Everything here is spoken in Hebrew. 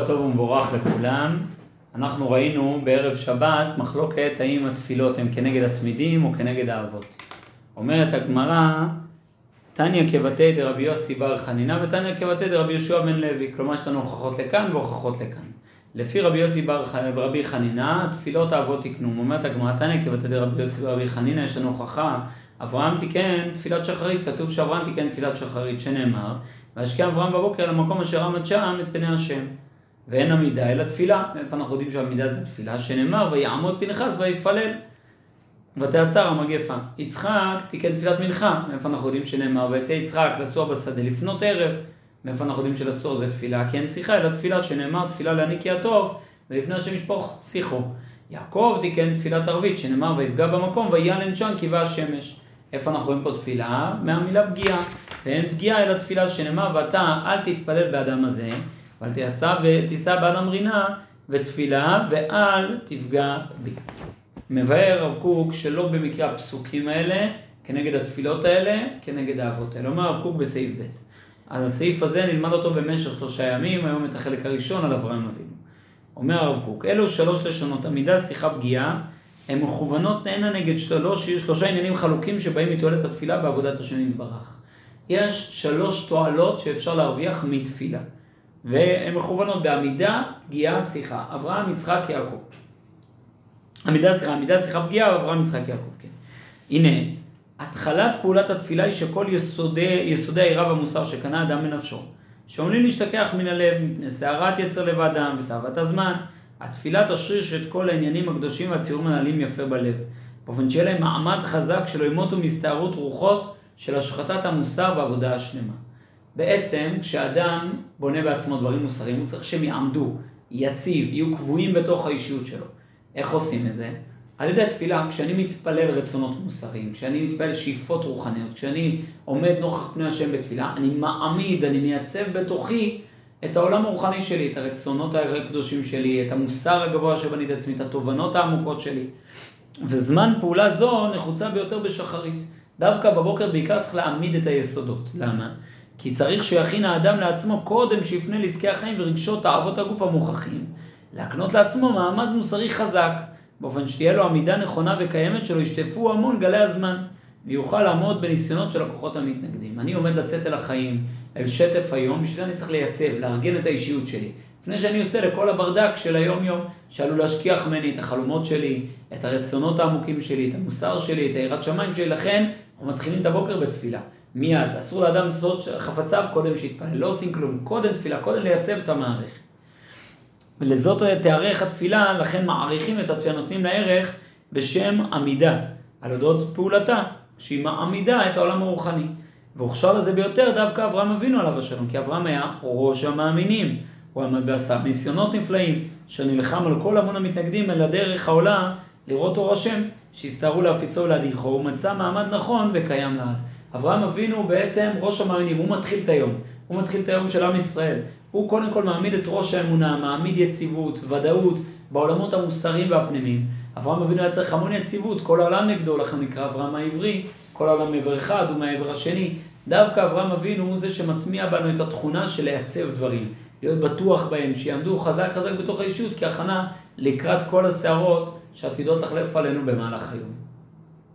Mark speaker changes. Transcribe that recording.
Speaker 1: טוב ומבורך לכולם. אנחנו ראינו בערב שבת מחלוקת האם התפילות הן כנגד התמידים או כנגד האבות. אומרת הגמרא, תניא כבתי דרבי יוסי בר חנינה ותניא כבתי דרבי יהושע בן לוי. כלומר יש לנו הוכחות לכאן והוכחות לכאן. לפי רבי יוסי בר רבי חנינה, תפילות האבות תקנו. אומרת הגמרא, תניא כבתי דרבי יוסי בר רבי חנינה, יש לנו הוכחה. אברהם תיקן תפילת שחרית, כתוב שאברהם תיקן תפילת שחרית, שנאמר, והשקיע אברהם בבוקר למקום אשר עמד שם את פני השם. ואין עמידה אלא תפילה. מאיפה אנחנו יודעים שעמידה זה תפילה? שנאמר, ויעמוד פנחס ויפלל. ותעצר המגפה. יצחק תיקן תפילת מנחה. מאיפה אנחנו יודעים שנאמר, ויצא יצחק לסוע בשדה לפנות ערב. מאיפה אנחנו יודעים שלסוע זה תפילה? כי אין שיחה אלא תפילה שנאמר תפילה להניק כי הטוב, ולפני השם ישפוך שיחו. יעקב תיקן תפילת ערבית, שנאמר ויפגע במקום ויעלן שם כי בא השמש. איפה אנחנו רואים פה תפילה? מהמילה פגיעה. ואין פגיעה אלא תפילה שנאמר, ואתה אל תתפלל באדם הזה. אבל תישא, ותישא באדם רינה ותפילה ואל תפגע בי. מבאר הרב קוק שלא במקרה הפסוקים האלה, כנגד התפילות האלה, כנגד האבות האלה. אומר הרב קוק בסעיף ב'. אז הסעיף הזה נלמד אותו במשך שלושה ימים, היום את החלק הראשון על אברהם אבינו. אומר הרב קוק, אלו שלוש לשונות, עמידה, שיחה, פגיעה, הן מכוונות נהנה נגד שלוש, שלושה עניינים חלוקים שבאים מתועלת התפילה בעבודת השם יתברך. יש שלוש תועלות שאפשר להרוויח מתפילה. והן מכוונות בעמידה, פגיעה, שיחה. אברהם, יצחק, יעקב. עמידה, שיחה, עמידה, שיחה, פגיעה, אברהם, יצחק, יעקב, כן. הנה, התחלת פעולת התפילה היא שכל יסודי, יסודי היראה והמוסר שקנה אדם בנפשו, שעומדים להשתכח מן הלב מפני סערת יצר לב האדם ותאוות הזמן, התפילה תשריש את כל העניינים הקדושים והציורים הנעלים יפה בלב, באופן שיהיה להם מעמד חזק שלא ימותו מסתערות רוחות של השחתת המוסר והעבודה השלמה. בעצם כשאדם בונה בעצמו דברים מוסריים, הוא צריך שהם יעמדו, יציב, יהיו קבועים בתוך האישיות שלו. איך עושים את זה? על ידי התפילה, כשאני מתפלל רצונות מוסריים, כשאני מתפלל שאיפות רוחניות, כשאני עומד נוכח פני השם בתפילה, אני מעמיד, אני מייצב בתוכי את העולם הרוחני שלי, את הרצונות הקדושים שלי, את המוסר הגבוה שבניתי עצמי, את התובנות העמוקות שלי. וזמן פעולה זו נחוצה ביותר בשחרית. דווקא בבוקר בעיקר צריך להעמיד את היסודות. למה? כי צריך שיכין האדם לעצמו קודם שיפנה לעסקי החיים ורגשות תאוות הגוף המוכחים, להקנות לעצמו מעמד מוסרי חזק, באופן שתהיה לו עמידה נכונה וקיימת שלא ישטפו המון גלי הזמן, ויוכל לעמוד בניסיונות של הכוחות המתנגדים. אני עומד לצאת אל החיים, אל שטף היום, בשביל זה אני צריך לייצב, לארגן את האישיות שלי. לפני שאני יוצא לכל הברדק של היום-יום, שעלול להשכיח ממני את החלומות שלי, את הרצונות העמוקים שלי, את המוסר שלי, את היראת שמיים שלי, לכן אנחנו מתחילים את הבוקר בתפילה. מיד, אסור לאדם לעשות חפציו קודם שיתפלל, לא עושים כלום, קודם תפילה, קודם לייצב את המערכת. ולזאת תיארך התפילה, לכן מעריכים את התפילה, נותנים לה ערך בשם עמידה, על אודות פעולתה, שהיא מעמידה את העולם הרוחני. והוכשר לזה ביותר דווקא אברהם אבינו עליו השלום, כי אברהם היה ראש המאמינים, הוא עמד בעשה ניסיונות נפלאים, שנלחם על כל המון המתנגדים אל הדרך העולה לראות אור השם, שהסתערו להפיצו ולהדיחו, הוא מצא מעמד נכון וקיים לעד. אברהם אבינו בעצם ראש המאמינים, הוא מתחיל את היום, הוא מתחיל את היום של עם ישראל. הוא קודם כל מעמיד את ראש האמונה, מעמיד יציבות, ודאות, בעולמות המוסריים והפנימיים. אברהם אבינו היה צריך המון יציבות, כל העולם נגדו, לכן נקרא אברהם העברי, כל העולם מעבר אחד ומהעבר השני. דווקא אברהם אבינו הוא זה שמטמיע בנו את התכונה של לייצב דברים, להיות בטוח בהם, שיעמדו חזק חזק בתוך האישות כהכנה לקראת כל הסערות שעתידות לחלף עלינו במהלך היום.